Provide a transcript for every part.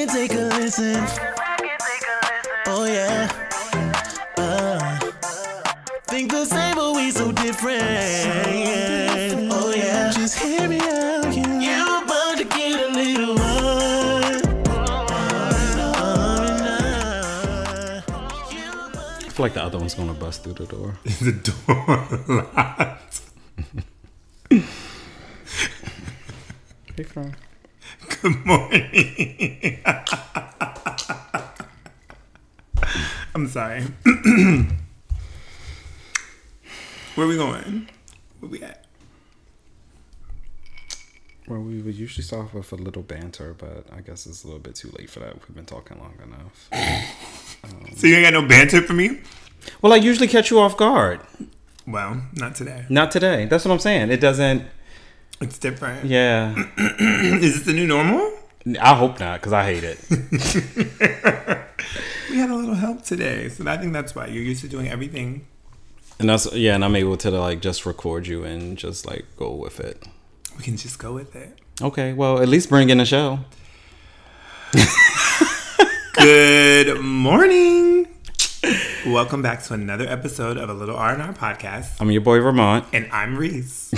and take a listen. Oh yeah. Uh, think the same, but we so different. Oh yeah. Just hear me out. You, you about to get a little. I feel like the other one's gonna bust through the door. the door locked. Hey, Fran. Good morning. Sorry. Where we going? Where we at? Well, we would usually start off with a little banter, but I guess it's a little bit too late for that. We've been talking long enough. So you ain't got no banter for me? Well, I usually catch you off guard. Well, not today. Not today. That's what I'm saying. It doesn't. It's different. Yeah. Is this the new normal? I hope not, because I hate it. We had a little help today, so I think that's why you're used to doing everything. And that's yeah, and I'm able to like just record you and just like go with it. We can just go with it. Okay, well, at least bring in a show. Good morning. Welcome back to another episode of a Little R and R podcast, I'm your boy Ramont. and I'm Reese.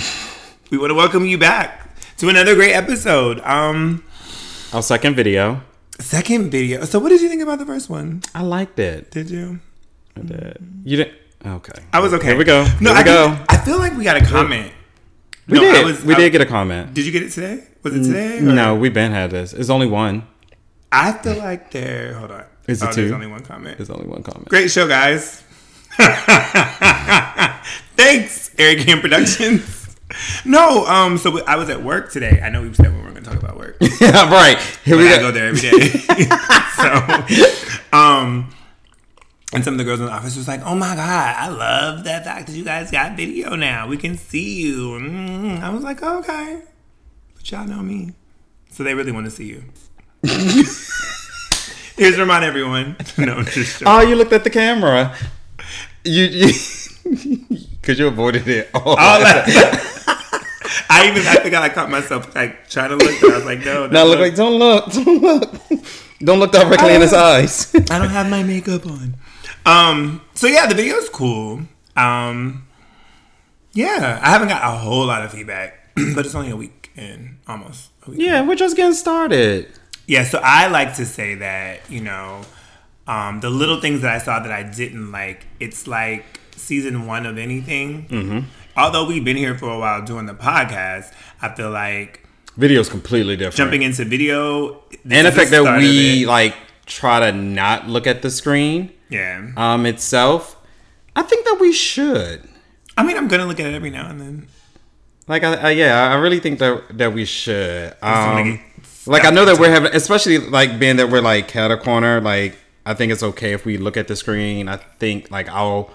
we want to welcome you back to another great episode. Um, Our second video. Second video. So, what did you think about the first one? I liked it. Did you? I did. You didn't. Okay. I was okay. Here we go. No, Here we I go. I feel like we got a comment. We No, did. I was- we I- did get a comment. Did you get it today? Was it today? or- No, we've been had this. It's only one. I feel like there. Hold on. Is it oh, There's two? only one comment. There's only one comment. Great show, guys. Thanks, Eric Ham Productions. No, um, so I was at work today. I know we said we to talk about work, yeah, right. Here we I go. go there every day. so, um, and some of the girls in the office was like, "Oh my god, I love that fact that you guys got video now. We can see you." Mm. I was like, oh, "Okay, but y'all know me, so they really want to see you." Here's to remind everyone. No, just. Oh, you looked at the camera. You, you cause you avoided it. All that. I even I think I caught myself like trying to look, but I was like, no. now look like don't look, don't look, don't look directly in his eyes. I don't have my makeup on. Um. So yeah, the video's cool. Um. Yeah, I haven't got a whole lot of feedback, but it's only a week in, almost. A week yeah, we're just getting started. Yeah, so I like to say that, you know, um, the little things that I saw that I didn't like, it's like season one of anything. Mm-hmm. Although we've been here for a while doing the podcast, I feel like video is completely different. jumping into video. and the fact that we like try to not look at the screen Yeah. um itself. I think that we should. I mean, I'm to look at it every now and then. Like, I, I yeah, I really think that that we should. Um, like, I know that we're having, especially like being that we're like cat corner. Like, I think it's okay if we look at the screen. I think like our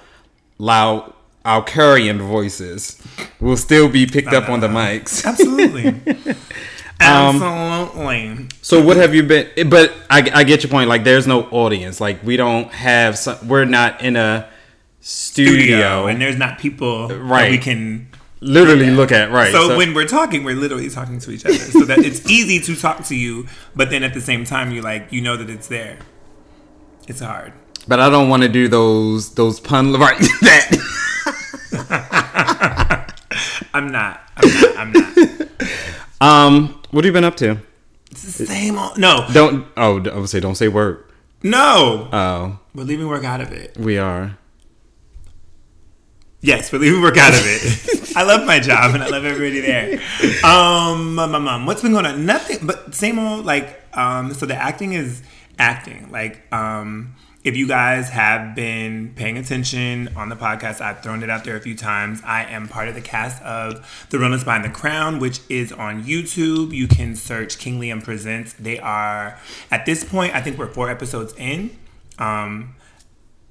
loud, our carrying voices will still be picked up on the mics. Absolutely. Um, Absolutely. So what have you been? But I, I get your point. Like, there's no audience. Like, we don't have. Some, we're not in a studio. Studio, and there's not people that Right. we can. literally look at right. So, when we're talking, we're literally talking to each other, so that it's easy to talk to you, but then at the same time, you like you know that it's there. It's hard. but I don't want to do those those pun right that. I'm not. I'm not. I'm not. um, what have you been up to? It's the same. Old, no, Don't. Oh, I would say don't say work. no. Oh, We're leaving work out of it. we are. Yes, we're leaving work out of it. I love my job and I love everybody there. Um, my um, um, what's been going on? Nothing, but same old. Like, um, so the acting is acting. Like, um, if you guys have been paying attention on the podcast, I've thrown it out there a few times. I am part of the cast of The Realness Behind the Crown, which is on YouTube. You can search King Liam Presents. They are at this point. I think we're four episodes in. Um,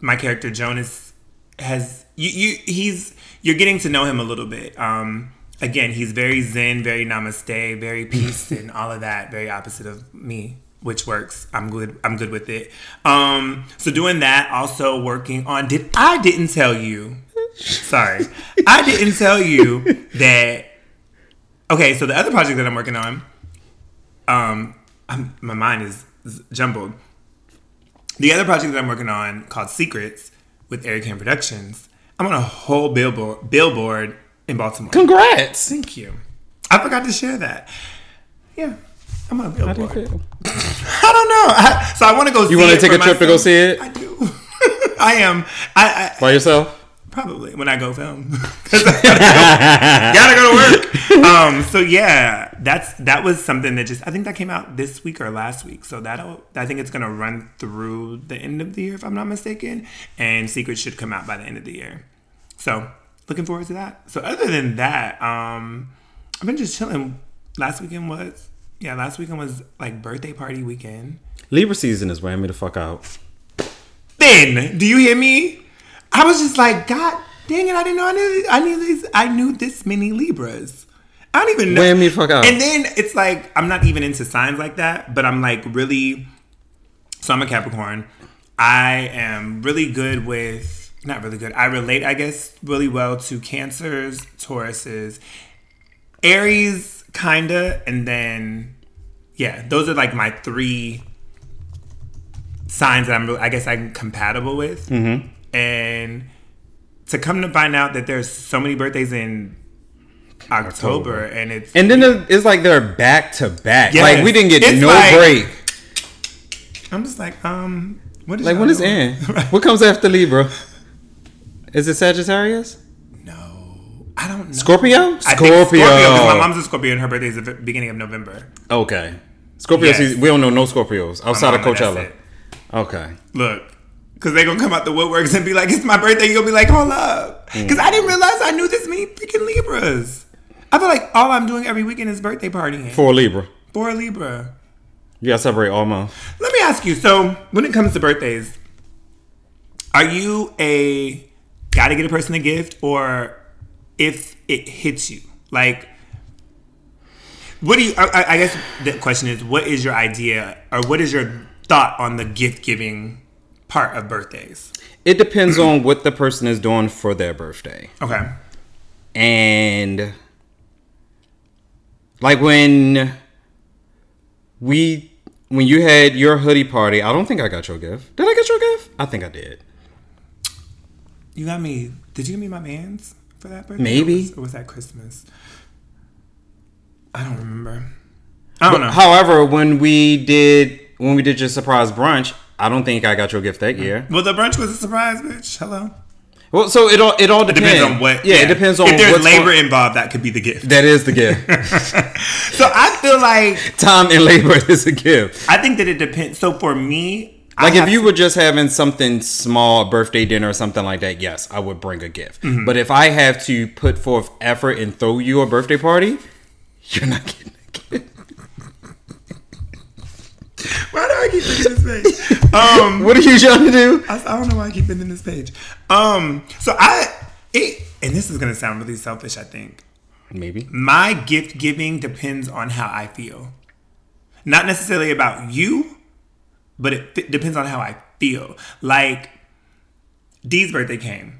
my character Jonas has you, you he's you're getting to know him a little bit. Um again, he's very zen, very namaste, very peace and all of that, very opposite of me, which works. I'm good I'm good with it. Um so doing that, also working on did I didn't tell you. Sorry. I didn't tell you that Okay, so the other project that I'm working on um I'm, my mind is jumbled. The other project that I'm working on called Secrets with Eric Ham Productions. I'm on a whole billboard billboard in Baltimore. Congrats. Thank you. I forgot to share that. Yeah, I'm on a How do you feel? I don't know. I, so I want to go. You wanna take a trip to go see it? I do. I am. I, I By yourself? probably when I go film. 'Cause I gotta, go, gotta go to work. Um. So yeah, that's that was something that just I think that came out this week or last week. So that'll I think it's gonna run through the end of the year if I'm not mistaken, and Secret should come out by the end of the year. So looking forward to that. So other than that, um, I've been just chilling. Last weekend was yeah. Last weekend was like birthday party weekend. Libra season is wearing me the fuck out. Then, do you hear me? I was just like, God dang it! I didn't know I knew I knew these. I knew this many Libras. I don't even know. Wearing me the fuck out. And then it's like I'm not even into signs like that, but I'm like really. So I'm a Capricorn. I am really good with not really good. I relate, I guess, really well to Cancers, Tauruses, Aries, kinda, and then yeah, those are like my three signs that I'm, I guess, I'm compatible with. Mm-hmm. And to come to find out that there's so many birthdays in October, October. and it's And then it- it's like they're back to back. Yes. Like we didn't get It's no like- break. I'm just like, um, what is Like when is doing? in? What comes after Libra? Is it Sagittarius? I don't know. Scorpio? Scorpio. Scorpio. My mom's a Scorpio, and her birthday is the beginning of November. Okay. Scorpio Yes. season. We don't know no Scorpios outside of Coachella. Okay. Look, because they're gonna come out the woodworks and be like, "It's my birthday." You'll be like, "Hold up," Mm. because I didn't realize I knew this many freaking Libras. I feel like all I'm doing every weekend is birthday partying For a Libra. for a Libra. You gotta celebrate all month. Let me ask you. So, when it comes to birthdays, are you a gotta get a person a gift, or if it hits you, like, what do you? I, I- guess the question is, what is your idea, or what is your thought on the gift giving part of birthdays? It depends on what the person is doing for their birthday. Okay. And like when we when you had your hoodie party, I don't think I got your gift. Did I get your gift? I think I did. You got me. Did you give me my man's for that birthday? Maybe. Or was, or was that Christmas? I don't remember. I don't know. However, when we did when we did your surprise brunch, I don't think I got your gift that mm. year. well, the brunch was a surprise, bitch. Hello. Well, so it all it all It depends, depends on what. Yeah, it depends on if there's what's labor going- involved. That could be the gift. that is the gift. So I feel like Time and labor is a gift. I think that it depends. So for me, I Like if you to- were just having something small, a birthday dinner or something like that, yes, I would bring a gift. Mm-hmm. But if I have to put forth effort and throw you a birthday party, you're not getting a gift. why do I keep hitting this page? Um, What are you trying to do? I, I don't know why I keep hitting this page. Um, so I it, and this is gonna sound really selfish. I think Maybe. my gift giving depends on how I feel. Not necessarily about you, but it f- depends on how I feel. Like Dee's birthday came.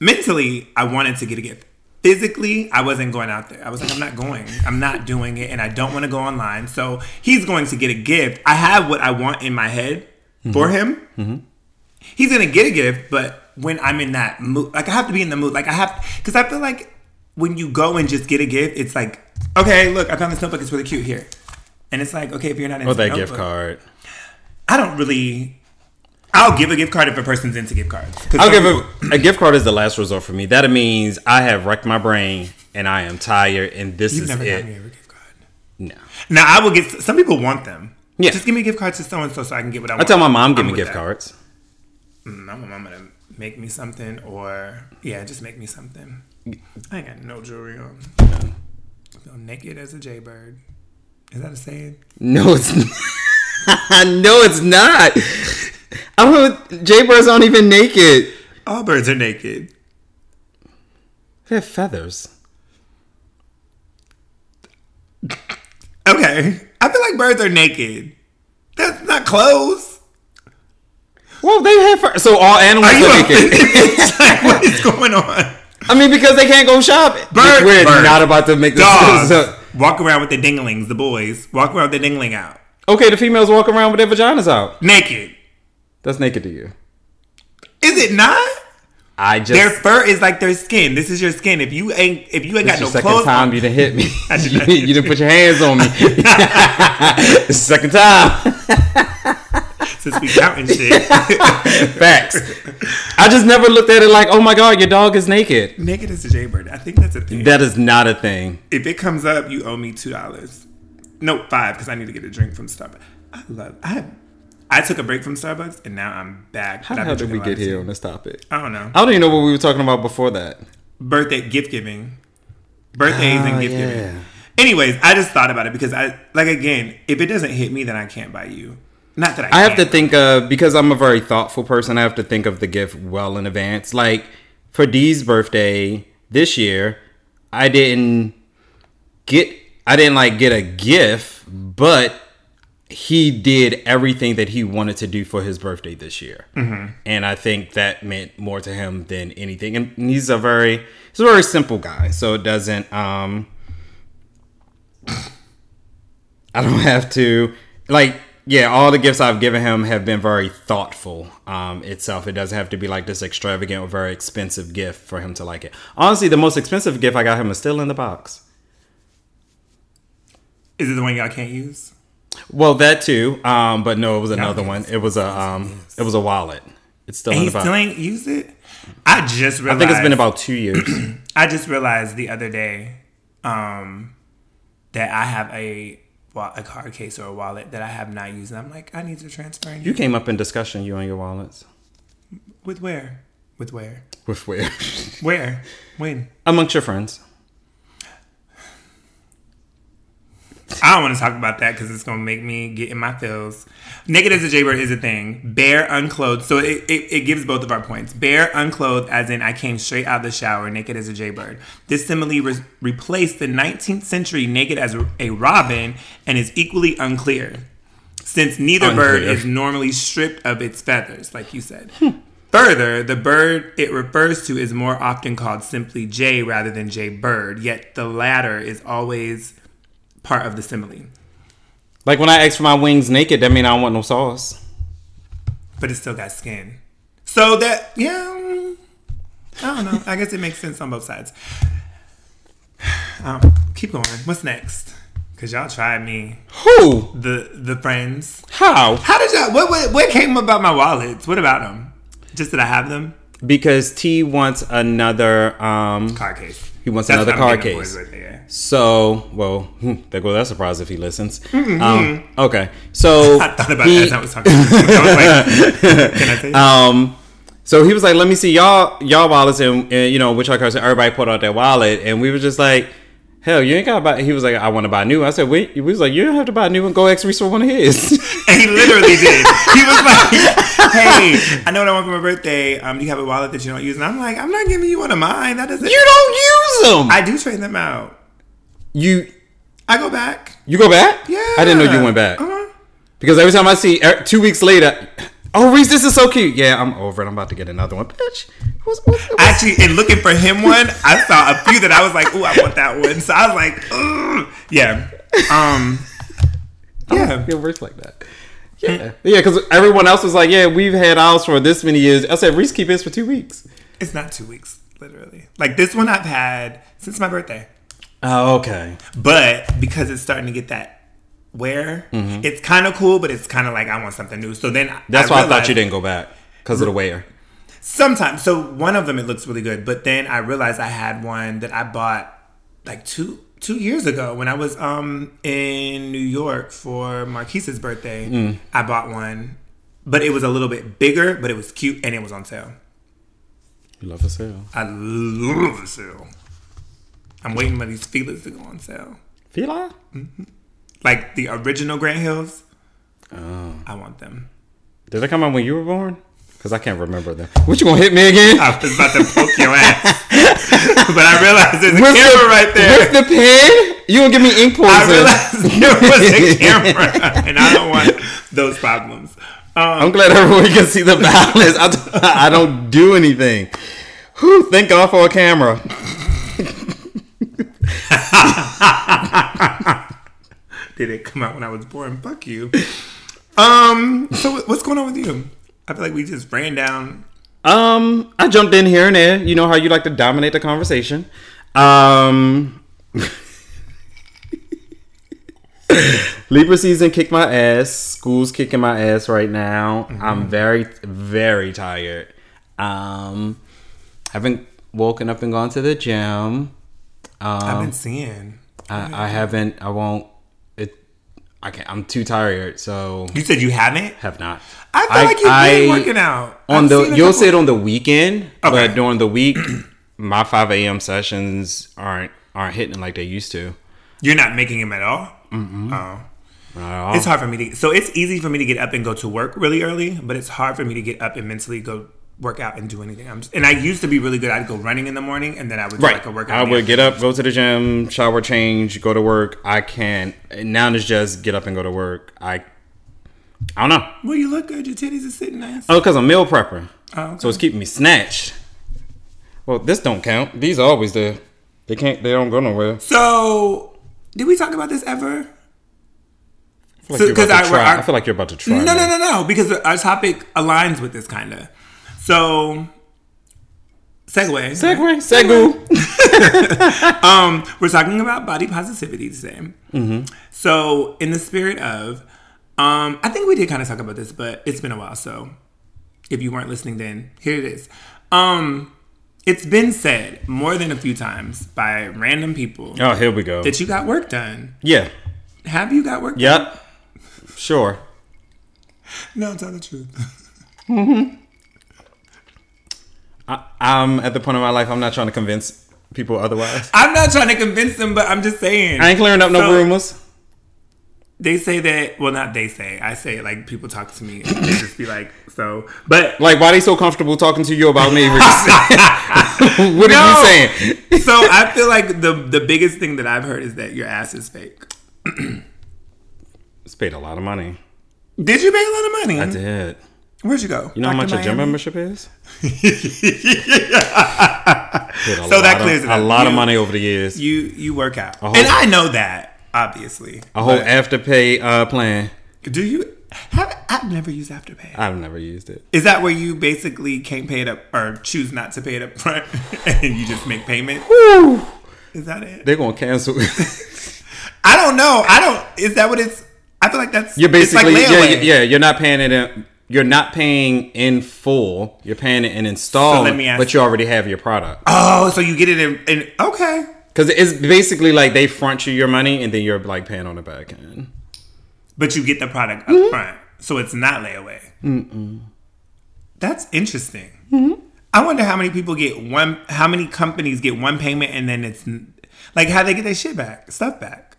Mentally, I wanted to get a gift. Physically, I wasn't going out there. I was like, I'm not going. I'm not doing it, and I don't want to go online. So he's going to get a gift. I have what I want in my head mm-hmm. for him. Mm-hmm. He's gonna get a gift, but when I'm in that mood, like I have to be in the mood. Like I have, because I feel like when you go and just get a gift, it's like, okay, look, I found this notebook. It's really cute here, and it's like, okay, if you're not oh, into Or that the gift card. I don't really. I'll give a gift card if a person's into gift cards. I'll give a, a gift card is the last resort for me. That means I have wrecked my brain and I am tired and this You've is never it. me a gift card. No. Now I will get. Some people want them. Yeah. Just give me a gift card to so and so so I can get what I I want. tell my mom give I'm me gift that. cards. Mm, I'm a mama to make me something or yeah, just make me something. I ain't got no jewelry on. Feel naked as a jaybird. Is that a saying? No, it's no, it's not. I don't. Jaybirds aren't even naked. All birds are naked. They have feathers. Okay. I feel like birds are naked. That's not clothes. Well, they have fur. So all animals Are are, naked. It's like, what is going on? I mean, because they can't go shopping. Bird- We're bird. not about to make this. Dogs walk around with the dinglings, the boys walk around with the dingling out. Okay, the females walk around with their vaginas out. Naked. That's naked to you. Is it not? I just Their fur is like their skin. This is your skin. If you ain't if you ain't This got no is second clothes time on, you done hit me. did you, you didn't put your hands on me. it's the second time. since we counting shit. Facts. I just never looked at it like, oh my god, your dog is naked. Naked as a jaybird. I think that's a thing. That is not a thing. if it comes up, you owe me two dollars. No, five because I need to get a drink from Starbucks. I love. I I took a break from Starbucks and now I'm back. How the hell did we get here on this topic? I don't know. I don't even know what we were talking about before that. Birthday gift giving, birthdays Oh, and ah, gift yeah. giving. Anyways, I just thought about it because I like again, if it doesn't hit me, then I can't buy you. Not that I. I have to think of because I'm a very thoughtful person. I have to think of the gift well in advance. Like for Dee's birthday this year, I didn't get I didn't like get a gift, but he did everything that he wanted to do for his birthday this year, mm-hmm. and I think that meant more to him than anything. And he's a very he's a very simple guy, so it doesn't. um I don't have to like yeah, all the gifts I've given him have been very thoughtful um, itself. It doesn't have to be like this extravagant or very expensive gift for him to like it. Honestly, the most expensive gift I got him is still in the box. Is it the one y'all can't use? Well, that too, um, but no, it was another one. It was a um, it was a wallet. It's still And in he box. still ain't used it. I just realized. I think it's been about two years. I just realized the other day um, that I have a a card case or a wallet that I have not used. And I'm like, I need to transfer. you came up in discussion, you and your wallets. With where? With where? With where? Where? When? Amongst your friends. I don't want to talk about that because it's gonna make me get in my feels. Naked as a jaybird is a thing. Bare unclothed. So it, it, it gives both of our points. Bare unclothed, as in I came straight out of the shower, naked as a jaybird. This simile re- replaced the 19th century naked as a, a robin and is equally unclear, since neither bird is normally stripped of its feathers, like you said. Further, the bird it refers to is more often called simply jay rather than jay bird, yet the latter is always part of the simile. Like when I asked for my wings naked, that mean I don't want no sauce. But it still got skin. So that, yeah, I don't know. I guess it makes sense on both sides. Um, keep going. What's next? Because y'all tried me. Who? The the friends. How? How did y'all, what, what, what came about my wallets? What about them? Just that I have them? Because T wants another um Card case. He wants That's another what I'm card getting case. for, is right there. So, well, hmm, there goes that surprise if he listens. Um, okay, so I thought about he- that I was talking. I was like, can I um, so he was like, "Let me see y'all y'all wallets and, and you know which our cards." Everybody put out their wallet, and we were just like, "Hell, you ain't got to buy." He was like, "I want to buy a new." One. I said, "Wait," we was like, "You don't have to buy a new one. Go Reese for one of his." And he literally did. He was like, "Hey, I know what I want for my birthday. Um, do you have a wallet that you don't use?" And I'm like, "I'm not giving you one of mine. That doesn't. you don't use them. I do trade them out. you I go back. you go back? Yeah, I didn't know you went back Uh-huh. because every time I see er, two weeks later, oh Reese, this is so cute. Yeah, I'm over it. I'm about to get another one, bitch. What's, what's, what's, Actually, in looking for him one, I saw a few that I was like, "Ooh, I want that one." So I was like, Ugh. "Yeah, um, yeah." feel Reese like that. Yeah, yeah, because everyone else was like, "Yeah, we've had ours for this many years." I said, "Reese, keep his for two weeks." It's not two weeks, literally. Like this one, I've had since my birthday. Oh, okay. But because it's starting to get that wear, it's kind of cool, but it's kind of like I want something new. So then That's why I thought you didn't go back because of the wear. Sometimes, so one of them it looks really good, but then I realized I had one that I bought like two two years ago when I was um in New York for Marquise's birthday. Mm. I bought one, but it was a little bit bigger, but it was cute and it was on sale. You love a sale. I love the sale. I'm waiting for these Filas to go on sale, Fila? Like the original Grant Hills. Oh. I want them. Did they come out when you were born? Because I can't remember them. What you gonna hit me again? I was about to poke your ass, but I realized there's a With camera the- right there. With the pen? You gonna give me ink poison? I realized there was a camera, and I don't want those problems. Um, I'm glad everyone can see the balance. I don't do anything. Whew, thank God for a camera. did it come out when I was born? Fuck you. Um. So what's going on with you? I feel like we just ran down. Um, I jumped in here and there. You know how you like to dominate the conversation. Um, Libra season kicked my ass. School's kicking my ass right now. I'm very, very tired. Um, haven't woken up and gone to the gym. Um, I've Um, been seeing. I, I haven't. I won't. I can't. I'm too tired, so You said you haven't. have not. I feel like you've been working out on I've the. You'll couple- see it on the weekend, Okay. but during the week, my 5 a.m. sessions aren't aren't hitting like they used to. You're not making them at all. Mm-hmm. Oh. At all. It's hard for me to. So it's easy for me to get up and go to work really early, but it's hard for me to get up and mentally go work out and do anything. I'm just, and I used to be really good. I'd go running in the morning, and then I would do Right. like a workout. I would get up, go to the gym, shower, change, go to work. I can't. Now it's just get up and go to work. I. I don't know. Well, you look good. Your titties are sitting nice. Oh, because I'm meal prepper. Oh, okay. So it's keeping me snatched. Well, this don't count. These are always there. They can't. They don't go nowhere. So, did we talk about this ever? I like, So- you're about 'cause to I- I- I feel like you're about to try. No, no, no, no, because our topic aligns with this kind of. So, segue. Segway, segu. Um, we're talking about body positivity today. So, in the spirit of, um, I think we did kind of talk about this, but it's been a while. So, if you weren't listening, then here it is. Um, it's been said more than a few times by random people Oh, here we go. that you got work done. Yeah. Have you got work? done? Yep. Sure. No, tell the truth. I, I'm at the point of my life. I'm not trying to convince people otherwise. I'm not trying to convince them, but I'm just saying. I ain't clearing up no So- rumors. they say that. Well, not they say. I say like people talk to me. And they just be like, so. But Like, why they so comfortable talking to you about me? what No. are you saying? so I feel like the the biggest thing that I've heard is that your ass is fake. It's paid a lot of money. Did you pay a lot of money? I did. Where'd you go? You know how much to a gym membership is? So that clears of, it a up. lot of money over the years. You you work out, whole- and I know that obviously. A whole afterpay uh, plan. do you have? I've never used Afterpay. I've never used it. Is that where you basically can't pay it up or choose not to pay it up front, and you just make payment? Is that it? They're gonna cancel. I don't know. I don't. Is that what it's? I feel like that's. You're it's like basically yeah, yeah. You're not paying it. In, you're not paying in full. You're paying it in installment, me ask but you already have your product. Oh, so you get it in, in okay. Because it's basically like they front you your money and then you're like paying on the back end. But you get the product up Mm-hmm. front, so it's not layaway. That's interesting. Mm-hmm. I wonder how many people get one. How many companies get one payment and then it's like how they get their shit back, stuff back.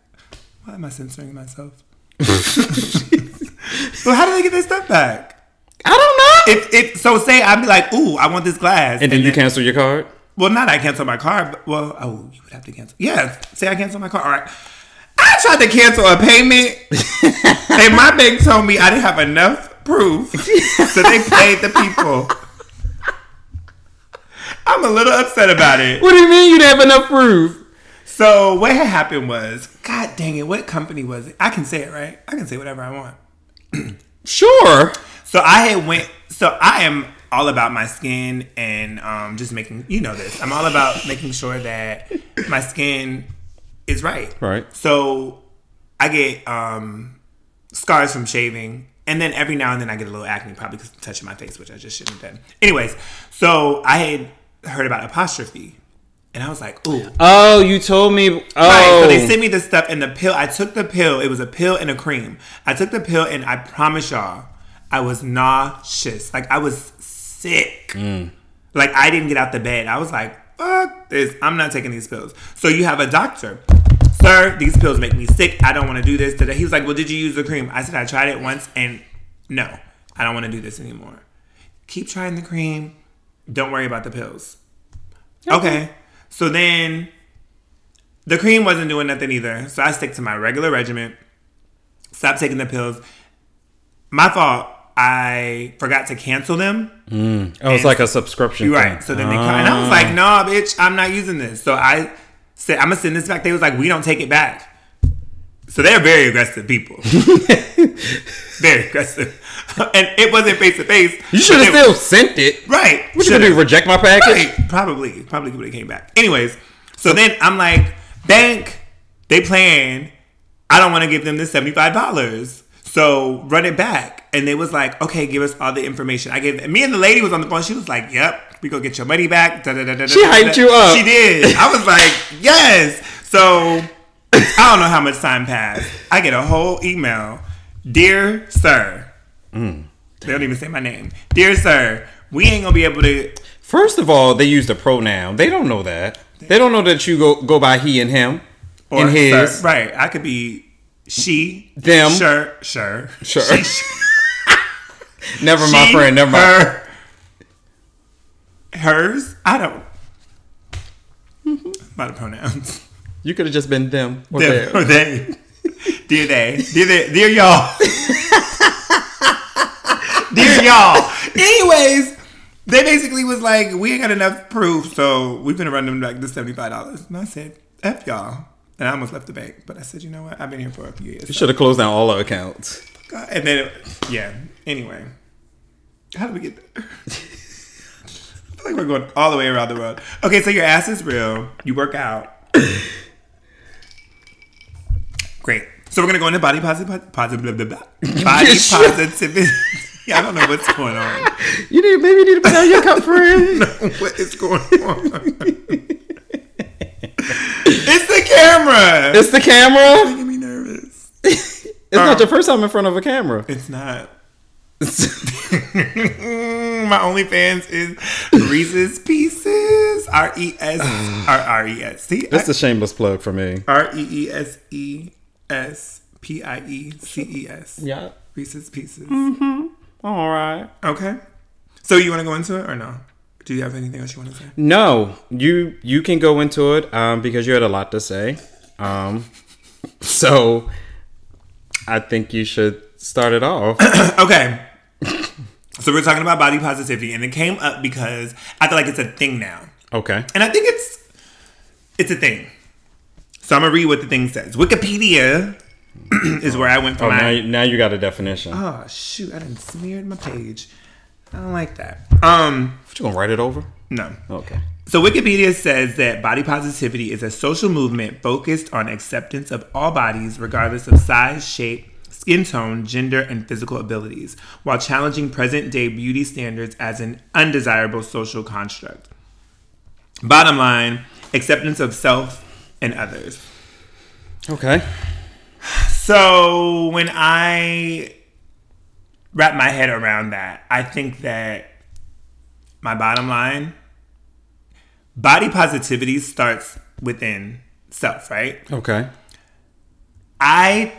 Why am I censoring myself? so how do they get their stuff back? I don't know. If, if so, say I'd be like, "Ooh, I want this glass," and then you cancel your card. Well, not I cancel my card, but well, oh, you would have to cancel. Yeah, say I cancel my card. All right. I tried to cancel a payment, and my bank told me I didn't have enough proof, so they paid the people. I'm a little upset about it. What do you mean you didn't have enough proof? So what had happened was, God dang it, what company was it? I can say it, right? I can say whatever I want. Sure. So I had went. So I am all about my skin and um, just making you know this. I'm all about making sure that my skin is right. Right. So I get um, scars from shaving, and then every now and then I get a little acne, probably because I'm touching my face, which I just shouldn't have done. Anyways, so I had heard about apostrophe, and I was like, ooh. Oh, you told me. Oh, Right. So they sent me the stuff and the pill. I took the pill. It was a pill and a cream. I took the pill and I promise y'all, I was nauseous. Like I was sick. Mm. Like I didn't get out the bed. I was like, fuck this. I'm not taking these pills. So you have a doctor. Sir, these pills make me sick. I don't want to do this today. He was like, Well, did you use the cream? I said, I tried it once and no, I don't want to do this anymore. Keep trying the cream. Don't worry about the pills. Okay. So then the cream wasn't doing nothing either. So I stick to my regular regimen. Stop taking the pills. My fault. I forgot to cancel them. Mm. oh, it's like a subscription. Thing. right. So then they come, and I was like, ah. "Nah, bitch, I'm not using this." So I said, "I'm gonna send this back." They was like, "We don't take it back." So they're very aggressive people. very aggressive. And it wasn't face to face. You should have still sent it. Right. What you gonna do? Reject my package? Right. Probably. Probably would have came back. Anyways, so then I'm like, bank, they plan. I don't want to give them the $75. So run it back. And they was like, okay, give us all the information. I gave me and the lady was on the phone. She was like, yep, we go get your money back. Da, da, da, da, She hyped you up. She did. I was like, yes. So I don't know how much time passed. I get a whole email. Dear sir. Mm. They don't even say my name. Dear sir, we ain't gonna be able to First of all, they use the pronoun. They don't know that. They don't know that you go go by he and him or and his. sir. Right. I could be she, Them. sure, sure, Sure. She, she, Never my friend. Never her, hers. I don't. Mm-hmm. By the pronouns. You could have just been them or Them them. or they. Dear they. Dear they. Dear y'all. Dear y'all. Anyways, they basically was like, we ain't got enough proof, so we're gonna run them back to seventy five dollars. And I said, F y'all. And I almost left the bank, but I said, you know what? I've been here for a few years. You should have closed down all our accounts. God, And then, it, yeah. Anyway, how did we get there? I feel like we're going all the way around the world. Okay, so your ass is real. You work out. Great. So we're gonna go into body positive, positive, blah, blah, blah. body positivity. I don't know what's going on. You need maybe you need to put down your cup for him. What is going on? it's the camera. It's the camera. It's making me nervous. It's not uh-huh. your first time in front of a camera. It's not. My OnlyFans is Reese's Pieces. R E S R R E S. See, That's a shameless plug for me. R E E S E S P I E C E S. Yeah. Reese's Pieces. Mm-hmm. All right. Okay. So you want to go into it or no? Do you have anything else you want to say? No, you you can go into it um, because you had a lot to say. Um, so I think you should start it off. Okay. So we're talking about body positivity, and it came up because I feel like it's a thing now. Okay. And I think it's it's a thing. So I'm gonna read what the thing says. Wikipedia is where I went for Oh, my. now you, now you got a definition. oh shoot! I done smeared my page. I don't like that. Um, What, you gonna write it over? no. Okay. So Wikipedia says that body positivity is a social movement focused on acceptance of all bodies, regardless of size, shape, skin tone, gender, and physical abilities, while challenging present-day beauty standards as an undesirable social construct. Bottom line: acceptance of self and others. Okay. So when I wrap my head around that, I think that my bottom line body positivity starts within self, right? Okay. I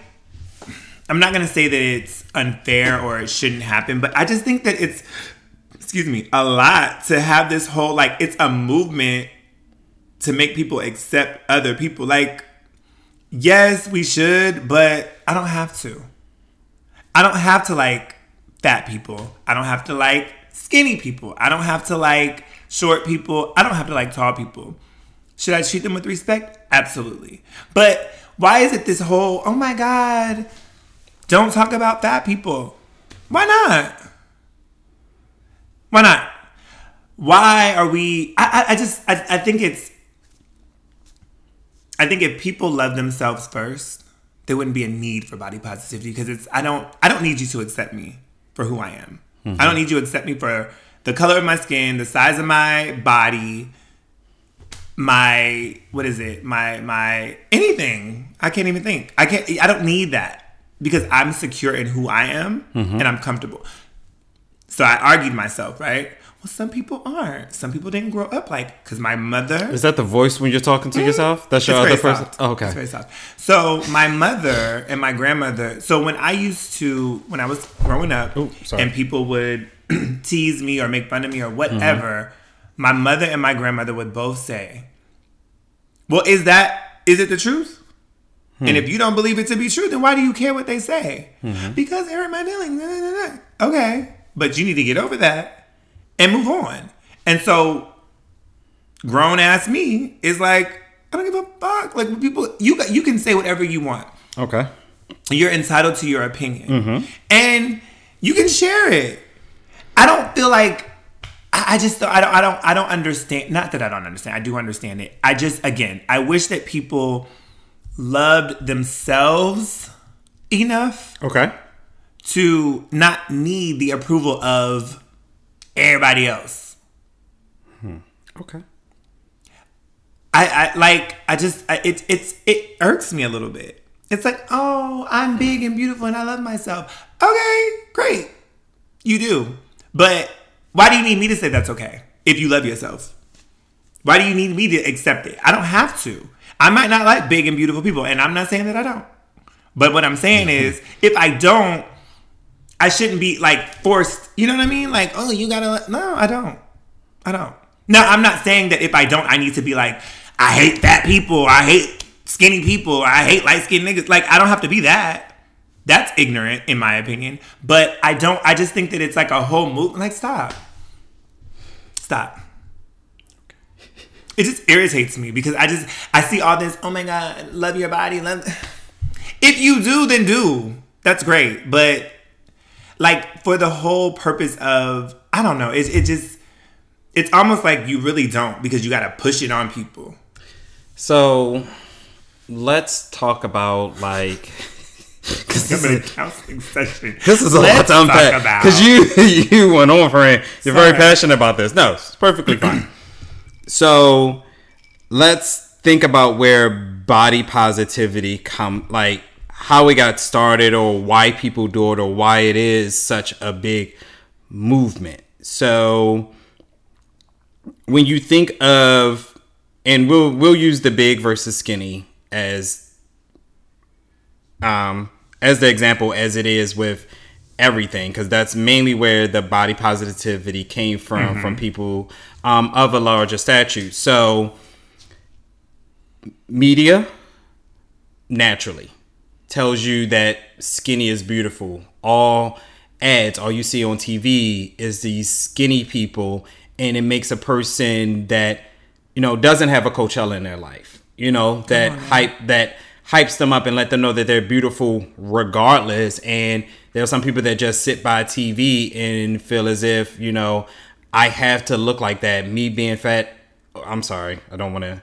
I'm not going to say that it's unfair or it shouldn't happen, but I just think that it's excuse me, a lot to have this whole like it's a movement to make people accept other people. Like yes, we should, but I don't have to. I don't have to like fat people. I don't have to like skinny people. I don't have to like short people. I don't have to like tall people. Should I treat them with respect? Absolutely. But why is it this whole, oh my God, don't talk about fat people? Why not? Why not? Why are we? I, I, I just, I, I think it's, I think if people love themselves first, there wouldn't be a need for body positivity because it's, I don't, I don't need you to accept me for who I am. I don't need you to accept me for the color of my skin, the size of my body, my what is it? My my anything. I can't even think. I can't i don't need that because i'm secure in who i am mm-hmm. and i'm comfortable. So i argued myself right well some people aren't some people didn't grow up like because my mother Is that the voice when you're talking to mm-hmm. yourself? That's your it's other person. Oh, It's okay. very soft. So my mother and my grandmother. So when I used to, when I was growing up, Ooh, and people would tease me or make fun of me or mm-hmm. whatever, my mother and my grandmother would both say, "Well, is that is it the truth?" Hmm. And if you don't believe it to be true, then why do you care what they say? Mm-hmm. Because it hurt my feelings. Okay, but you need to get over that and move on. And so grown ass me is like, I don't give a fuck. Like people, you got- you can say whatever you want. Okay. You're entitled to your opinion, Mm-hmm. and you can share it. I don't feel like I I just I don't I don't I don't understand. Not that I don't understand. I do understand it. I just again I wish that people loved themselves enough Okay. to not need the approval of everybody else. Hmm. Okay. I, I like I just I, it it's it irks me a little bit. It's like, oh, I'm big and beautiful and I love myself. Okay, great. You do. But why do you need me to say that's okay if you love yourself? Why do you need me to accept it? I don't have to. I might not like big and beautiful people, and I'm not saying that I don't. But what I'm saying is, if I don't, I shouldn't be like forced. You know what I mean? Like, oh, you gotta. No, I don't. I don't. Now, I'm not saying that if I don't, I need to be like, I hate fat people. I hate skinny people. I hate light skinned niggas. Like, I don't have to be that. That's ignorant, in my opinion. But I don't. I just think that it's like a whole move. Like, stop. Stop. It just irritates me because I just I see all this. Oh my god, love your body. Love. If you do, then do. That's great. But like for the whole purpose of I don't know. It it just it's almost like you really don't because you got to push it on people. So let's talk about like. This, I'm in a is, counseling session. this is a Let's lot to talk unpack. about- Because you you went on for it. You're very passionate about this. No, it's perfectly fine. So let's think about where body positivity come like how it got started or why people do it or why it is such a big movement. So when you think of and we'll we'll use the big versus skinny as um as the example as it is with everything because that's mainly where the body positivity came from from people um, of a larger stature so media naturally tells you that skinny is beautiful. All ads all you see on tv is these skinny people and it makes a person that you know doesn't have a coachella in their life you know that hype that hypes them up and let them know that they're beautiful regardless. And there are some people that just sit by tv and feel as if you know i have to look like that. Me being fat i'm sorry i don't want to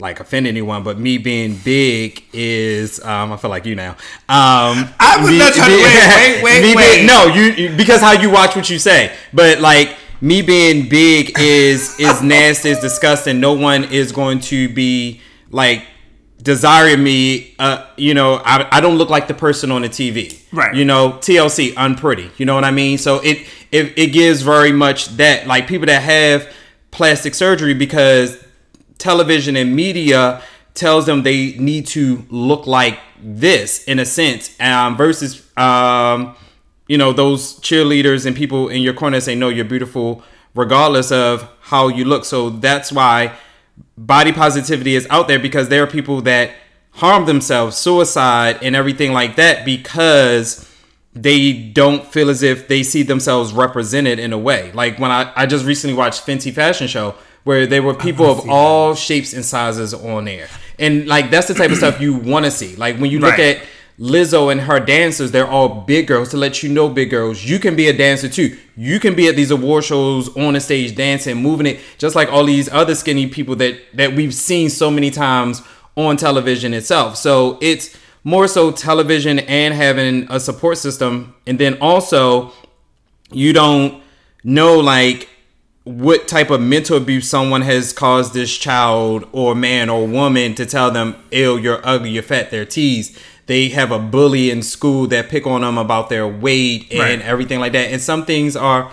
like offend anyone but me being big is um i feel like you now. Um I was me- not trying to- me- wait, wait, wait, me wait. being- no you, you because how you watch what you say. But like me being big is is nasty is disgusting. No one is going to be like desiring me uh you know I, I don't look like the person on the tv Right. you know tlc unpretty. You know what i mean? So it it, it gives very much that like people that have plastic surgery because television and media tells them they need to look like this in a sense um, versus um, you know those cheerleaders and people in your corner say no you're beautiful regardless of how you look. So that's why body positivity is out there because there are people that harm themselves suicide and everything like that because they don't feel as if they see themselves represented in a way. Like when i, I just recently watched fenty fashion show where there were people of all shapes and sizes on there and like that's the type of stuff you want to see like when you look Right. at Lizzo and her dancers, they're all big girls to let you know, big girls, you can be a dancer too. You can be at these award shows on the stage dancing, moving it, just like all these other skinny people that that we've seen so many times on television itself. So it's more so television and having a support system, and then also you don't know like what type of mental abuse someone has caused this child or man or woman to tell them, ill, you're ugly, you're fat, they're teased. They have a bully in school that pick on them about their weight and Right. everything like that. And some things are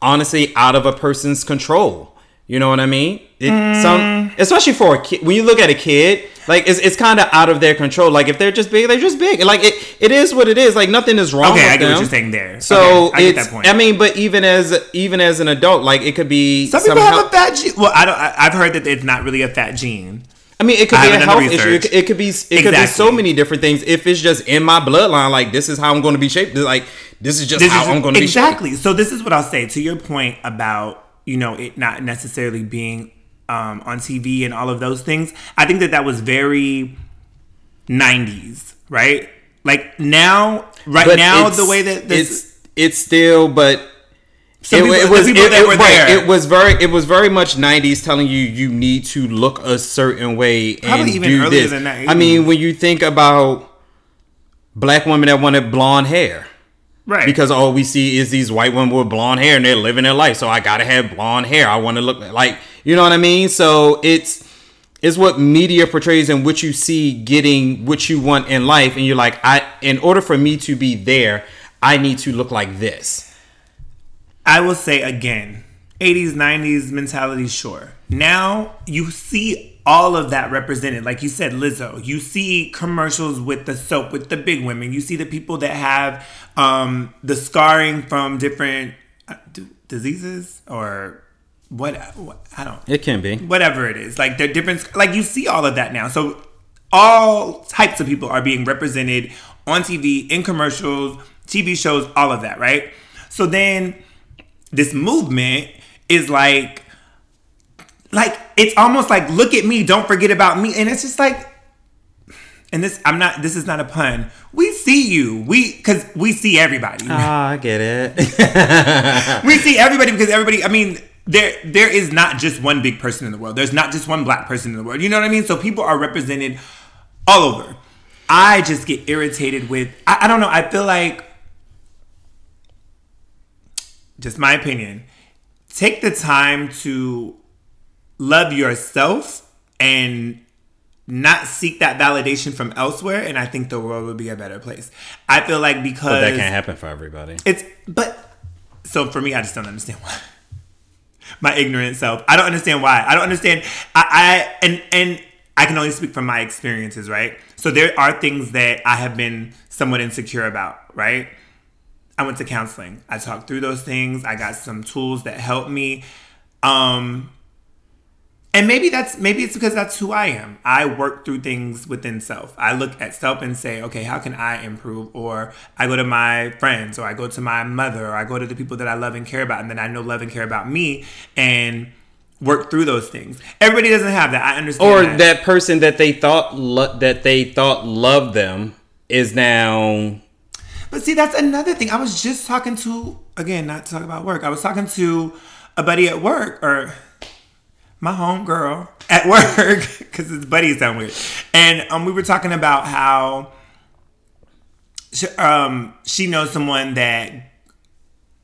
honestly out of a person's control. You know what I mean? It, mm. Some, especially for a kid. When you look at a kid, like it's, it's kind of out of their control. Like if they're just big, they're just big. Like it, it is what it is. Like nothing is wrong. With that. Okay, I get them. what you're saying there. So Okay, I get that point. I mean, but even as even as an adult, like it could be Some people somehow- have a fat gene. Well, I don't. I, I've heard that it's not really a fat gene. I mean, it could I be a health issue. It could, it could be. It could be so many different things. If it's just in my bloodline, like this is how I'm going to be shaped. Like this is just This how is I'm going to be exactly. So this is what I'll say to your point about you know it not necessarily being um, on TV and all of those things. I think that that was very 90s right? Like now, right But now, the way that this, it's it's still, but it, people- it was it, it- right. It was very it was very much '90s telling you you need to look a certain way and Probably even do earlier this. than that, I mean, when you think about black women that wanted blonde hair. Right? because all we see is these white women with blonde hair and they're living their life. So I gotta have blonde hair. I want to look like you know what I mean. So it's it's what media portrays and what you see getting what you want in life, and you're like, I in order for me to be there, I need to look like this. I will say again, 80s, 90s mentality, sure. Now you see all of that represented. Like you said, Lizzo. You see commercials with the soap, with the big women. You see the people that have um, the scarring from different uh, d- diseases or what, what I don't It can be. whatever it is. Like they're different. Like you see all of that now. So all types of people are being represented on TV, in commercials, TV shows, all of that, right? So then this movement is like, like it's almost like look at me, don't forget about me, and it's just like. And this, I'm not. This is not a pun. We see you. We, because we see everybody Ah, I get it. we see everybody because everybody. I mean, there there is not just one big person in the world. There's not just one black person in the world. You know what I mean? So people are represented all over. I just get irritated with. I, I don't know. I feel like, just my opinion. Take the time to love yourself and not seek that validation from elsewhere and i think the world would be a better place i feel like because but that can't happen for everybody. it's but so for me, I just don't understand why. My ignorant self. I don't understand why. I don't understand. I, I and and I can only speak from my experiences, right? So there are things that I have been somewhat insecure about, right? I went to counseling. I talked through those things. I got some tools that helped me. Um and maybe that's maybe it's because that's who I am. I work through things within self. I look at self and say, okay, how can I improve? Or I go to my friends, or I go to my mother, or I go to the people that I love and care about, and then I know love and care about me, and work through those things. Everybody doesn't have that. I understand. Or that. that person that they thought lo- that they thought loved them is now But see, that's another thing. I was just talking to again, not to talk about work. I was talking to a buddy at work or my home girl at work because his buddies sound weird, and um, we were talking about how she, um, she knows someone that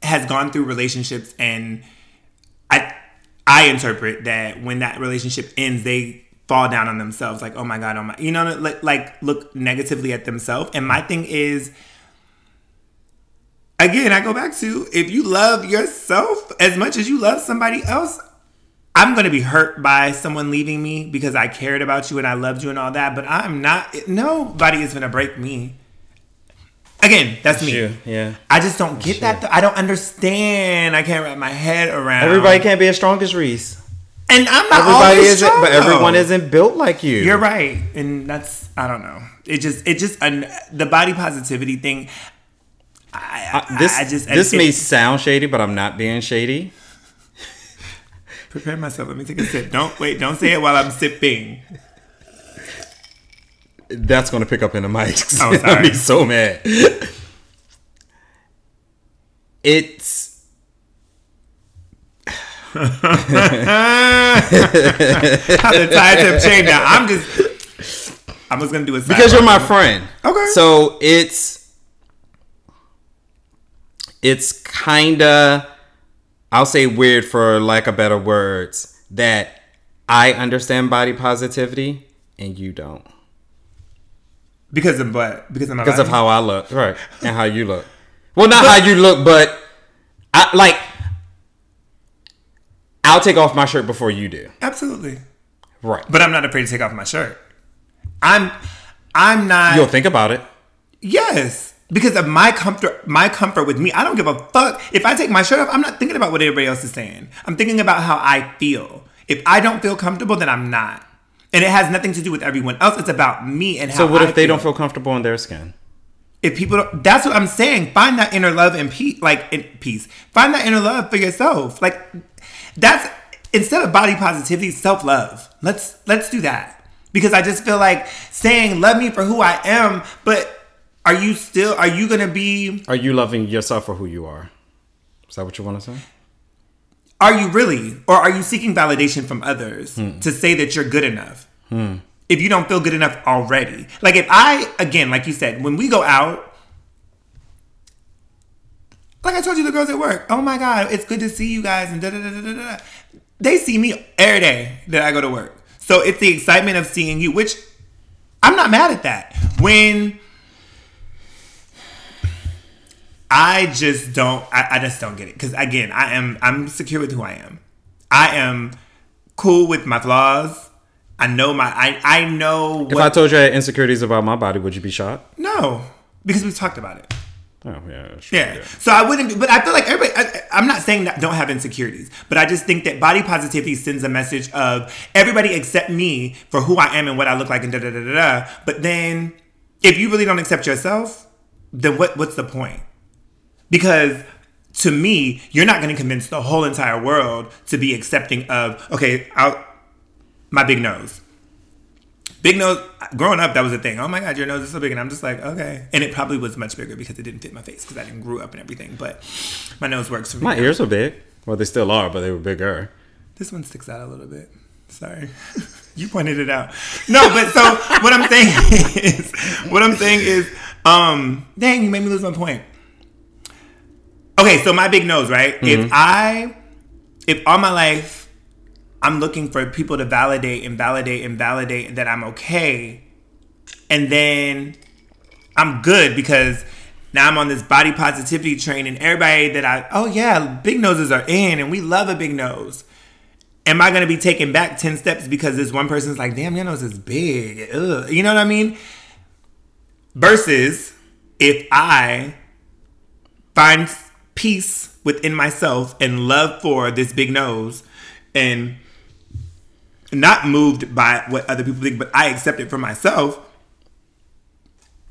has gone through relationships, and I I interpret that when that relationship ends, they fall down on themselves, like oh my god, oh my, you know, like, like look negatively at themselves. And my thing is again, I go back to if you love yourself as much as you love somebody else, I'm going to be hurt by someone leaving me because I cared about you and I loved you and all that, but I'm not, nobody is going to break me. Again, that's me. you. Yeah. I just don't get that. Though. I don't understand. I can't wrap my head around. Everybody can't be as strong as Reese. And I'm not Everybody always isn't, strong, but everyone isn't built like you. You're right, and that's I don't know. It just it just un, the body positivity thing. I, Uh, this I just this it- may sound shady, but I'm not being shady. Prepare myself. Let me take a sip. Don't wait. Don't say it while I'm sipping. That's gonna pick up in the mics. Oh, I'm be so mad. It's How the tides have changed now. I'm just. I was gonna do a because you're my friend. Okay. So it's it's kinda I'll say weird for lack of better words that I understand body positivity and you don't. because of what? Because of my Because of how I look, right, and how you look. Well, not how you look, but I like. I'll take off my shirt before you do. Absolutely. Right. But I'm not afraid to take off my shirt. I'm. I'm not. You'll think about it. Yes, because of my comfort, my comfort with me. I don't give a fuck if I take my shirt off. I'm not thinking about what everybody else is saying. I'm thinking about how I feel. If I don't feel comfortable, then I'm not, and it has nothing to do with everyone else. It's about me and how. So what I if they don't feel comfortable in their skin? If people, don't, that's what I'm saying. Find that inner love and peace, like in peace. Find that inner love for yourself. Like that's instead of body positivity, self love. Let's let's do that. because I just feel like saying love me for who I am, but are you still are you gonna be Are you loving yourself for who you are? Is that what you want to say? are you really or are you seeking validation from others hmm. to say that you're good enough? Hmm. If you don't feel good enough already. Like if i again like you said when we go out like i told you the girls at work oh my god it's good to see you guys and da da da da da da. They see me every day that i go to work. So it's the excitement of seeing you which i'm not mad at that. When I just don't. I, I just don't get it. Because again, I am. I'm secure with who I am. I am cool with my flaws. I know my. I I know what. If I told you I had insecurities about my body, would you be shocked? no, because we've talked about it. Oh yeah, sure, Yeah. So I wouldn't. Be, but I feel like everybody. I, I'm not saying that don't have insecurities, but I just think that body positivity sends a message of everybody accept me for who I am and what I look like and da da da da da. But then, if you really don't accept yourself, then what? What's the point? Because to me, you're not going to convince the whole entire world to be accepting of okay, I'll, my big nose. Big nose. Growing up, that was a thing. Oh my god, your nose is so big, and I'm just like, okay. And it probably was much bigger because it didn't fit my face because I didn't grow up and everything. But my nose works for me. My ears were big. Well, they still are, but they were bigger. This one sticks out a little bit. Sorry. you pointed it out. No, but so what I'm saying is what I'm saying is um dang, you made me lose my point. Okay, so my big nose, right? If mm-hmm. I if all my life I'm looking for people to validate and validate and validate that I'm okay and then I'm good because now I'm on this body positivity train and everybody that I oh yeah, big noses are in and we love a big nose. Am I gonna be taken back 10 steps because this one person's like, damn, your nose is big. Ugh. You know what I mean? Versus if I find peace within myself and love for this big nose and not moved by what other people think, but I accept it for myself.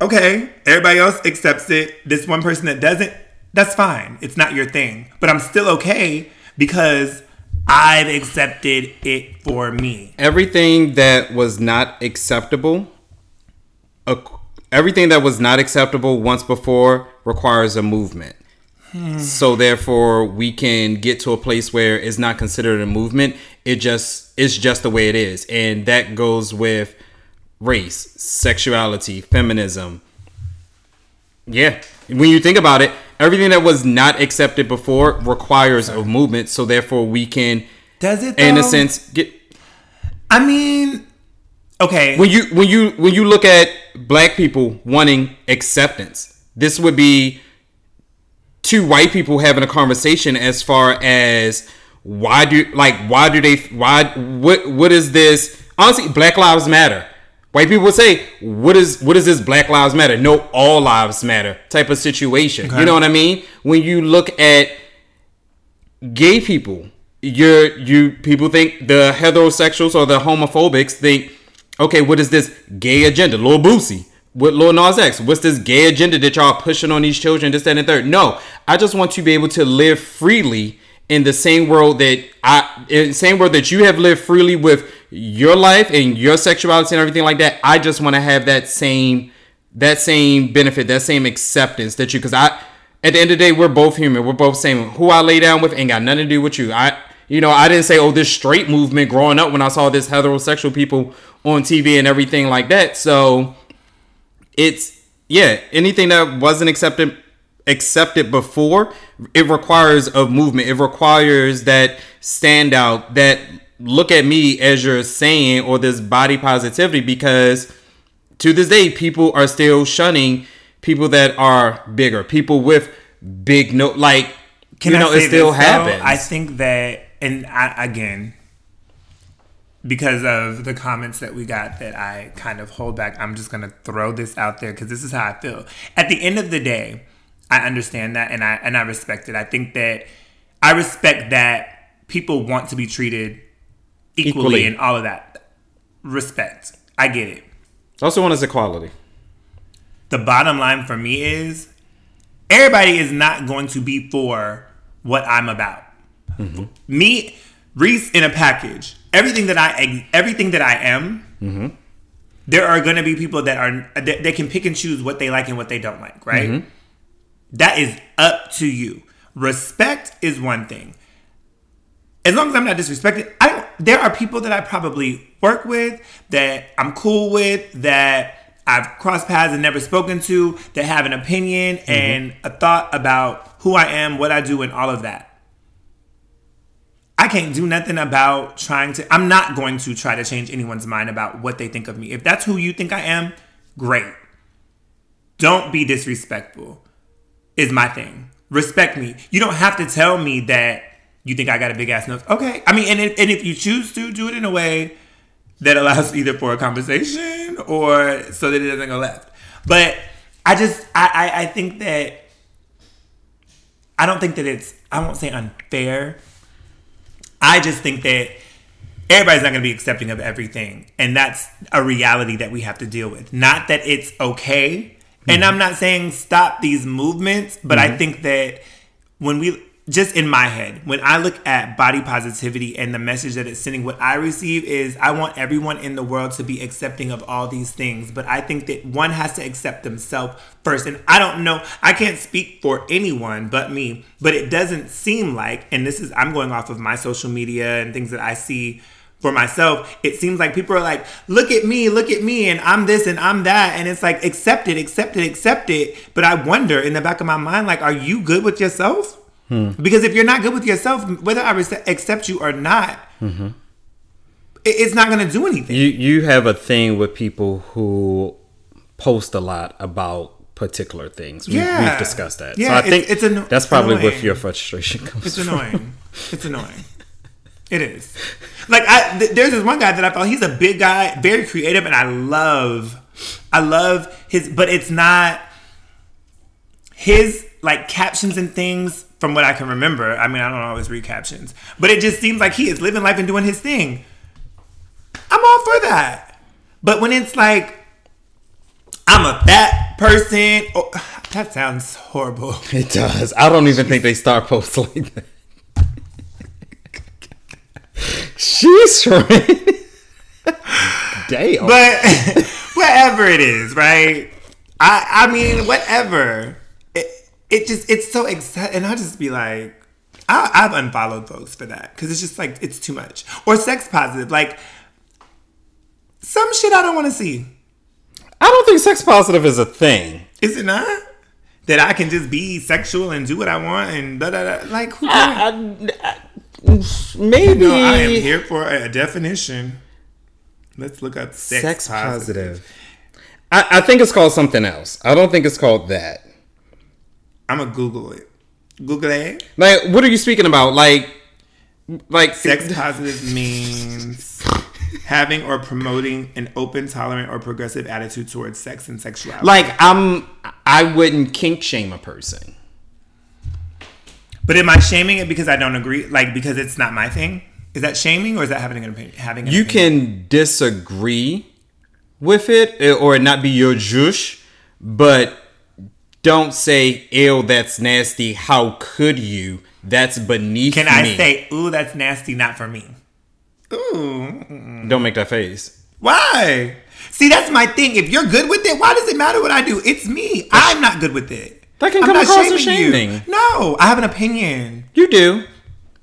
Okay, everybody else accepts it. This one person that doesn't, that's fine. It's not your thing. But I'm still okay because I've accepted it for me. Everything that was not acceptable, everything that was not acceptable once before requires a movement. Hmm. So therefore, we can get to a place where it's not considered a movement. It just it's just the way it is, and that goes with race, sexuality, feminism. Yeah, when you think about it, everything that was not accepted before requires a movement. So therefore, we can, Does it? in a sense, get I mean, okay. when you when you when you look at black people wanting acceptance this would be two white people having a conversation as far as why do like why do they why what what is this? Honestly black lives matter. White people would say what is what is this black lives matter? No all lives matter type of situation. You know what i mean? When you look at gay people you're you people think the heterosexuals or the homophobics think okay what is this gay agenda? Lil Boosie what Lil Nas X what's this gay agenda that y'all pushing on these children this that and third no I just want to be able to live freely in the same world that I in the same world that you have lived freely with your life and your sexuality and everything like that I just want to have that same that same benefit that same acceptance that you because I at the end of the day, we're both human. We're both same. Who I lay down with ain't got nothing to do with you. I, you know, I didn't say, oh, this straight movement growing up when I saw this heterosexual people on TV and everything like that. So it's yeah, anything that wasn't accepted accepted before, it requires a movement. It requires that standout, that look at me as you're saying, or this body positivity, because to this day, people are still shunning people that are bigger, people with big no, like Can you I know, it still this, though? happens. I think that, and I, again, because of the comments that we got that I kind of hold back, I'm just gonna throw this out there because this is how I feel. At the end of the day, I understand that and I and I respect it. I think that I respect that people want to be treated equally, Equally. and all of that. Respect. I get it. also one is equality. the bottom line for me is everybody is not going to be for what I'm about. Mm-hmm. Me, Reese in a package. Everything that I everything that I am mm-hmm. there are going to be people that are they, they can pick and choose what they like and what they don't like, right? Mm-hmm. That is up to you. Respect is one thing. As long as I'm not disrespected, I don't, there are people that I probably work with that I'm cool with that I've crossed paths and never spoken to that have an opinion mm-hmm. and a thought about who I am, what I do, and all of that. I can't do nothing about trying to. I'm not going to try to change anyone's mind about what they think of me. If that's who you think I am, great. Don't be disrespectful, is my thing. Respect me. You don't have to tell me that you think I got a big ass nose. Okay. I mean, and if, and if you choose to, do it in a way that allows either for a conversation or so that it doesn't go left. But I just, I, I, I think that, I don't think that it's, I won't say unfair. I just think that everybody's not going to be accepting of everything. And that's a reality that we have to deal with. Not that it's okay. And mm-hmm. I'm not saying stop these movements, but I mm-hmm. think that when we, just in my head, when I look at body positivity and the message that it's sending, what I receive is I want everyone in the world to be accepting of all these things. But I think that one has to accept themselves first. And I don't know, I can't speak for anyone but me, but it doesn't seem like, and this is, I'm going off of my social media and things that I see for myself, it seems like people are like, look at me, look at me, and I'm this and I'm that. And it's like, accept it, accept it, accept it. But I wonder in the back of my mind, like, are you good with yourself? Because if you're not good with yourself, whether I accept you or not, mm-hmm. it- it's not going to do anything. You you have a thing with people who post a lot about particular things. We, Yeah. We've discussed that. Yeah, so I it's- think it's anno- that's probably where your frustration comes from. It's from. annoying. it's annoying. It is. Like I, th- there's this one guy that I thought he's a big guy, very creative, and I love, I love his. But it's not his like captions and things. From what I can remember, I mean, I don't always read captions, but it just seems like he is living life and doing his thing. I'm all for that. But when it's like, I'm a fat person, oh, that sounds horrible. It does. I don't even think they start posts like that. She's right. Damn. but whatever it is, right? I I mean, whatever. It it just it's so exciting, and I'll just be like, I, I've unfollowed folks for that because it's just like it's too much. Or sex positive, like some shit I don't want to see. I don't think sex positive is a thing. Is it not? That I can just be sexual and do what I want and da da da. Like who? cares? I, I, maybe no, I am here for a definition. Let's look up sex, sex positive. positive. I, I think it's called something else. I don't think it's called that. I'm gonna Google it. Google it. Like, what are you speaking about? Like, like Sex positive means having or promoting an open, tolerant, or progressive attitude towards sex and sexuality. Like, I'm. I wouldn't kink shame a person. but am I shaming it because I don't agree? Like because it's not my thing? Is that shaming or is that having an opinion? Having an You opinion? can disagree with it eh, or it not be your jush, but don't say, "Ew, that's nasty." How could you? That's beneath me. Can me. I say, "Ooh, that's nasty, not for me"? Ooh, Don't make that face. why? See, that's my thing. If you're good with it, why does it matter what I do? It's me. I'm not good with it. That can come across as shaming you. No, I have an opinion. You do.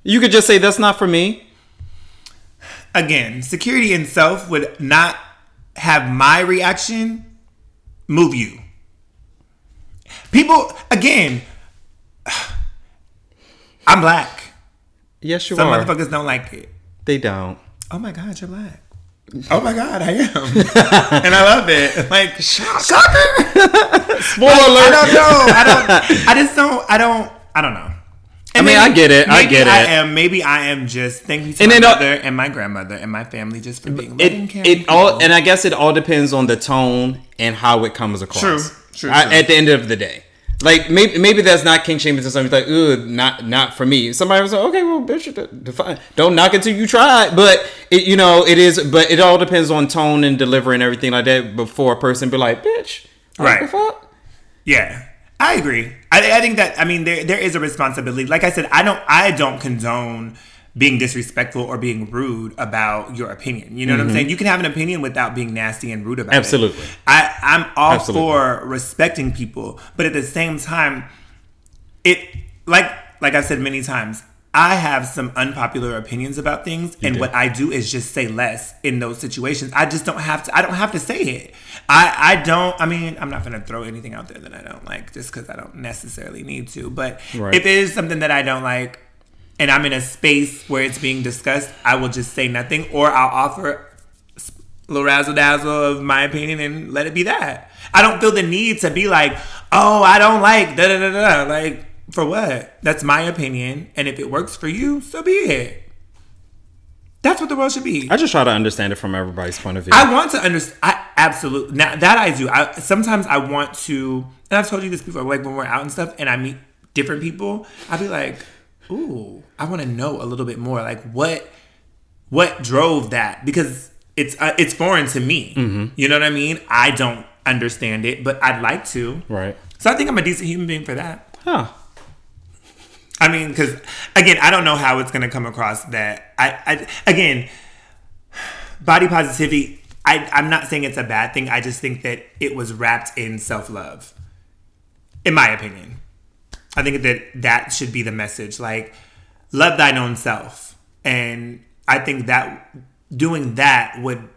You could just say, "That's not for me." again, security in self would not have my reaction move you. People, again, I'm black. Yes, you Some are. motherfuckers don't like it. They don't. Oh my God, you're black. Oh my God, I am. and I love it. Like, shocker. Spoiler I don't know. I don't, I just don't, I don't, I don't know. And I mean, I get it. I get I it. I am. Maybe I am just. Thank you to And my mother and my grandmother and my family just for being loving, It it all and I guess it all depends on the tone and how it comes across. True, true, I- true. At the end of the day, like maybe maybe that's not kink shaming to somebody like, "Ugh, not not for me." Somebody was like, "Okay, well, bitch, define. don't knock it till you try." But it, you know, it is. But it all depends on tone and delivery and everything like that. Before a person be like, "Bitch, Right. the fuck?" Yeah, I agree. I, I think that I mean there there is a responsibility. Like I said, I don't I don't condone being disrespectful or being rude about your opinion. You know what I'm saying? You can have an opinion without being nasty and rude about Mm-hmm. Absolutely. it. I, I'm all Absolutely. for respecting people, but at the same time, it like like I've said many times, I have some unpopular opinions about things, and do. what I do is just say less in those situations. I just don't have to. I don't have to say it. I I don't. I mean, I'm not gonna throw anything out there that I don't like just because I don't necessarily need to. But Right. if it is something that I don't like, and I'm in a space where it's being discussed, I will just say nothing, or I'll offer a little razzle dazzle of my opinion and let it be that. I don't feel the need to be like, oh, I don't like da da da da. Like for what? That's my opinion, and if it works for you, so be it. That's what the world should be. I just try to understand it from everybody's point of view. I want to understand. I absolutely now that I do. I sometimes I want to, and I've told you this before. Like when we're out and stuff, and I meet different people, I'll be like, "Ooh, I want to know a little bit more. Like what, what drove that? Because it's uh, it's foreign to me. You know what I mean? I don't understand it, but I'd like to. right. So I think I'm a decent human being for that. Huh. I mean, because again, I don't know how it's going to come across that I, I again, body positivity. I, I'm not saying it's a bad thing. I just think that it was wrapped in self love, in my opinion. I think that that should be the message. Like, love thine own self, and I think that doing that would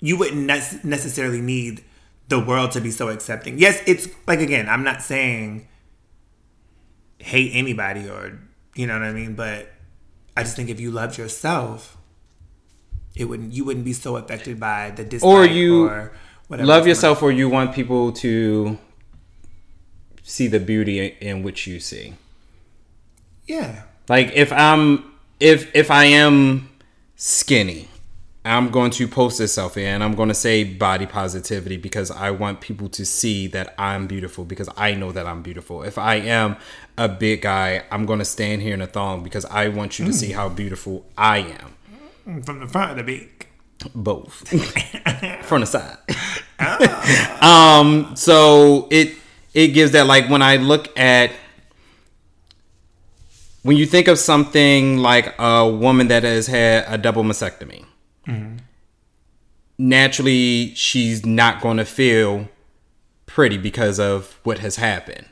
you wouldn't nec- necessarily need the world to be so accepting. Yes, it's like again, I'm not saying hate anybody or you know what I mean, but I just think if you loved yourself, it wouldn't you wouldn't be so affected by the dislike Or you or whatever. Love yourself, or you want people to see the beauty in which you see. Yeah. Like if I'm if if I am skinny, I'm going to post this selfie and I'm going to say body positivity because I want people to see that I'm beautiful because I know that I'm beautiful. If I am a big guy, I'm going to stand here in a thong because I want you to see how beautiful I am. From the front of the beak. Both from the side. um, so it it gives that like when I look at when you think of something like a woman that has had a double mastectomy, mm-hmm. naturally she's not going to feel pretty because of what has happened.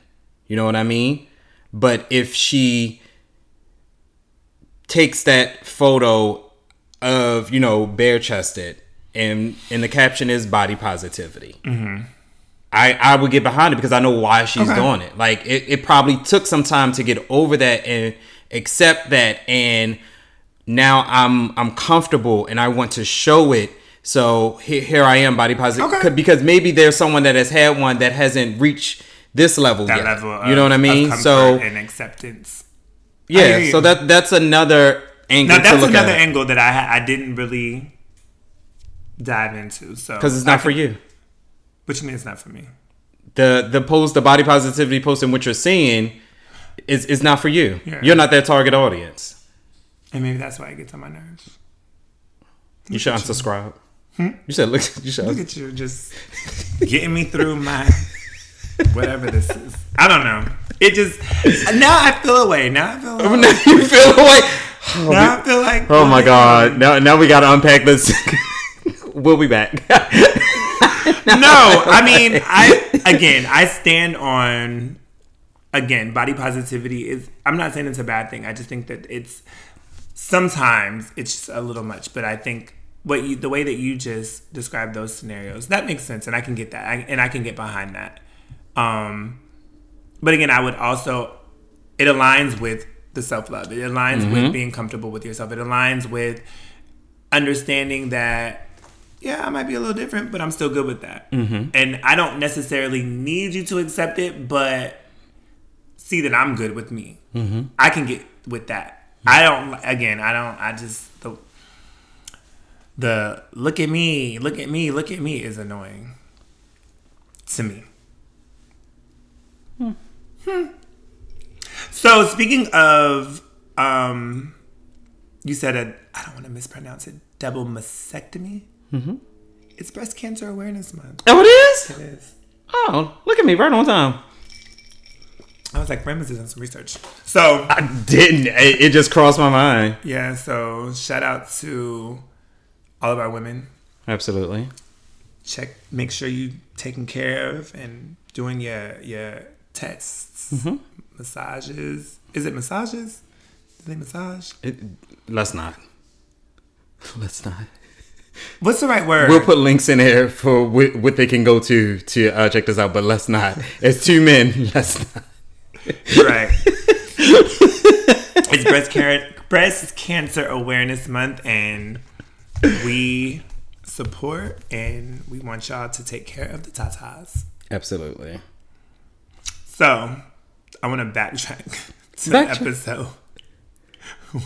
You know what I mean? But if she takes that photo of you know bare chested and and the caption is body positivity mm-hmm. I i would get behind it because i know why she's Okay. doing it like it, it probably took some time to get over that and accept that and now i'm i'm comfortable and i want to show it so here, here i am body positive Okay. because maybe there's someone that has had one that hasn't reached this level That yet level of, you know what i mean so and acceptance. yeah hear so that that's another angle Now to that's look another at angle that I I didn't really dive into. So because it's I not for could- you What you mean it's not for me? the the post the body positivity post and what you're seeing is is not for you Yeah. you're not their target audience And maybe that's why it gets on my nerves. you should unsubscribe hmm? you should look you should Look at you just getting me through my whatever this is. I don't know. It just now I feel away. Now I feel away. now you feel like Now I feel like oh my god now now we gotta unpack this we'll be back no, I mean, I again, I stand on again, body positivity is. I'm not saying it's a bad thing. I just think that it's sometimes it's just a little much. But I think what you, the way that you just described those scenarios, that makes sense, and I can get that, I, and I can get behind that. Um, but again, I would also it aligns with the self love. It aligns with being comfortable with yourself. It aligns with understanding that yeah, I might be a little different, but I'm still good with that. Mm-hmm. And I don't necessarily need you to accept it, but see that I'm good with me. Mm-hmm. I can get with that. I don't. Again, I don't. I just the the look at me, look at me, look at me is annoying to me. Hmm. So speaking of, um, you said a I don't want to mispronounce it. Double mastectomy. Mm-hmm. It's Breast Cancer Awareness Month. oh it is It is. oh look at me right on time I was like, Brand was doing some research. So I didn't. It, it just crossed my mind. yeah, so shout out to all of our women. Absolutely. Check, make sure you taking care of and doing your your tests, massages. Is it massages? Do they massage? It, let's not. Let's not. What's the right word? We'll put links in there for what, what they can go to to uh, check this out, but let's not. It's two men. Let's not. right. it's breast cancer breast cancer awareness month, and we support and we want y'all to take care of the tatas. Absolutely. So, I want to backtrack to Backtrack. the episode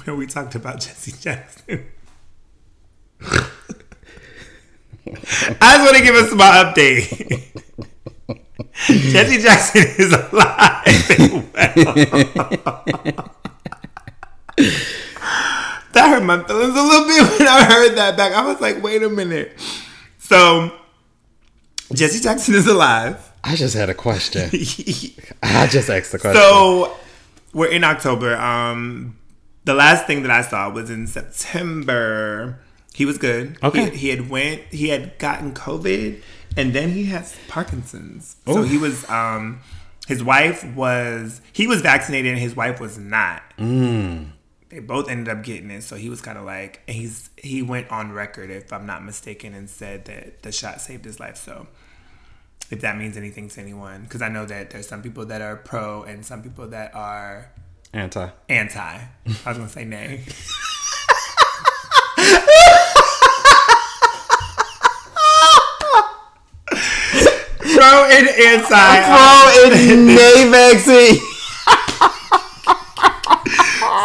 where we talked about Jesse Jackson. I just want to give a small update. Jesse Jackson is alive that hurt my feelings a little bit when I heard that back. I was like, wait a minute. So, Jesse Jackson is alive. I just had a question. I just asked the question. So we're in October. Um, the last thing that I saw was in September. He was good. Okay. He, he had went. He had gotten COVID, and then he has Parkinson's. So he was. Um, his wife was. He was vaccinated, and his wife was not. They both ended up getting it. So he was kind of like. And he's he went on record, if I'm not mistaken, and said that the shot saved his life. So if that means anything to anyone because i know that there's some people that are pro and some people that are Anti. anti i was gonna say nay pro and anti Oh, it's Nay vaccine.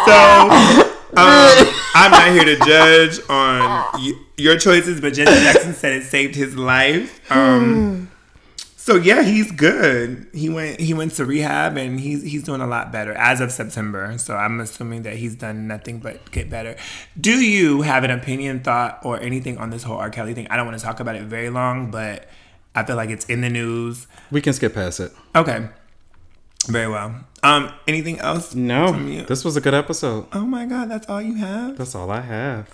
so um, i'm not here to judge on y- your choices but jesse jackson said it saved his life um, So yeah, he's good. He went he went to rehab and he's he's doing a lot better as of September. So I'm assuming that he's done nothing but get better. Do you have an opinion, thought, or anything on this whole R. Kelly thing? I don't want to talk about it very long, but I feel like it's in the news. We can skip past it. Okay. Very well. Um, anything else? No, from you? this was a good episode. Oh my god, that's all you have? That's all I have.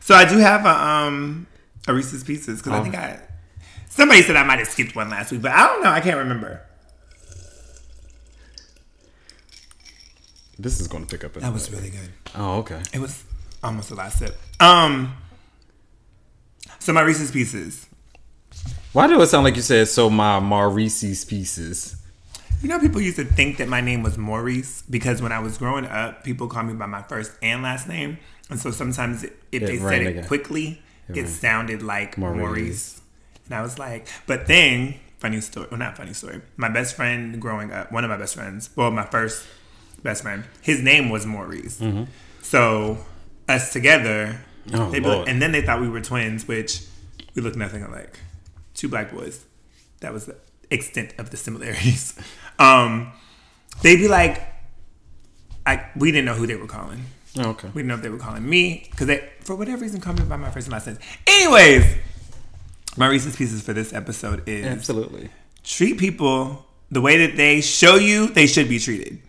So I do have a um a Reese's Pieces because I Oh. think I somebody said I might have skipped one last week, but I don't know. I can't remember. This is going to pick up. That was really good. Oh, okay. It was almost the last sip. Um. So my Reese's Pieces. Why do it sound like you said so? My Maurice's pieces. You know, people used to think that my name was Maurice because when I was growing up, people called me by my first and last name, and so sometimes if they said it again. quickly, it, ran. sounded like Maurice. Maurice. And I was like, but then funny story, well not funny story. My best friend growing up, one of my best friends, well my first best friend, his name was Maurice. So us together, Mm-hmm. Oh, they be like- and then they thought we were twins, which we look nothing alike. Two black boys. That was the extent of the similarities. Um, they'd be like, I we didn't know who they were calling. Oh, okay. We didn't know if they were calling me because they, for whatever reason, called me by my first and last name. Anyways, my Reese's Pieces for this episode is Absolutely. treat people the way that they show you they should be treated.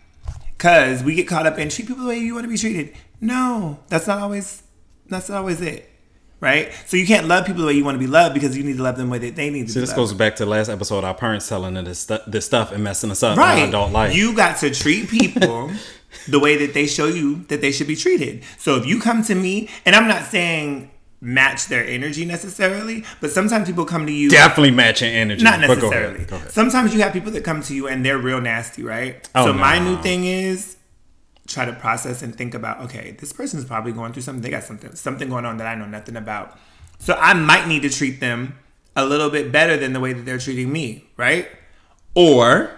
Cause we get caught up in treat people the way you want to be treated. No, that's not always that's not always it. Right? So you can't love people the way you want to be loved because you need to love them the way that they need to be this loved. goes back to the last episode. Our parents telling us this, stu- this stuff and messing us up. in right. Our adult life. You got to treat people the way that they show you that they should be treated. So if you come to me, and I'm not saying match their energy necessarily, but sometimes people come to you definitely matching energy. not But go necessarily. ahead. Go ahead. Sometimes you have people that come to you and they're real nasty, right? Oh, so my new thing is try to process and think about, okay, this person's probably going through something. They got something something going on that I know nothing about. So I might need to treat them a little bit better than the way that they're treating me, right? Or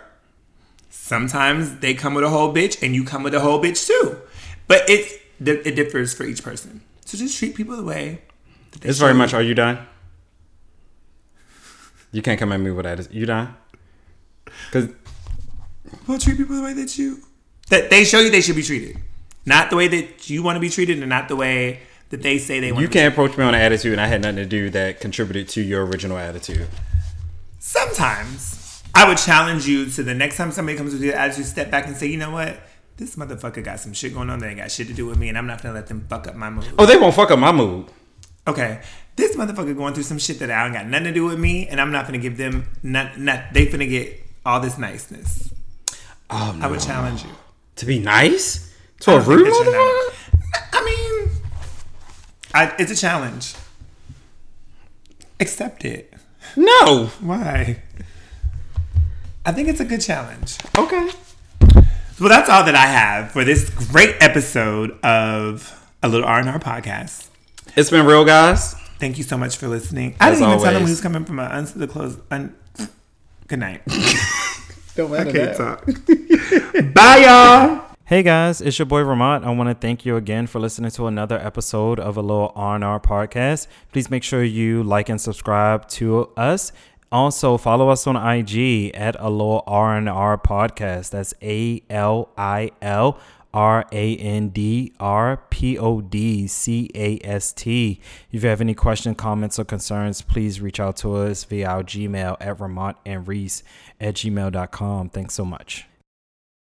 sometimes they come with a whole bitch and you come with a whole bitch too. But it it differs for each person. So just treat people the way that they It's very much. Are you done? You can't come at me with that. You done? Because Well, treat people the way that you that they show you they should be treated, not the way that you want to be treated, and not the way that they say they want. you can't approach me on an attitude, and I had nothing to do that contributed to your original attitude. Sometimes, I would challenge you to the next time somebody comes with you, as you step back and say, you know what, this motherfucker got some shit going on that ain't got shit to do with me, and I'm not gonna let them fuck up my mood. Oh, they won't fuck up my mood. Okay, this motherfucker going through some shit that I don't got nothing to do with me, and I'm not gonna give them not not. They finna get all this niceness. Oh no. I would challenge you. To be nice to a don't rude motherfucker. not- I mean, I, it's a challenge. Accept it. No. Why? I think it's a good challenge. Okay. Well, that's all that I have for this great episode of a little R and R podcast. It's been real, guys. Thank you so much for listening. I As didn't even tell them who's coming from a uns- the close. Un- good night. Don't matter Can't talk. Bye, y'all. Hey guys, it's your boy Ramont. I want to thank you again for listening to another episode of a little R&R podcast. Please make sure you like and subscribe to us. Also, follow us on IG at a little R&R podcast. That's A L I L R A N D R P O D C A S T. If you have any questions, comments, or concerns, please reach out to us via our Gmail at Ramont and Reese at gmail.com. Thanks so much.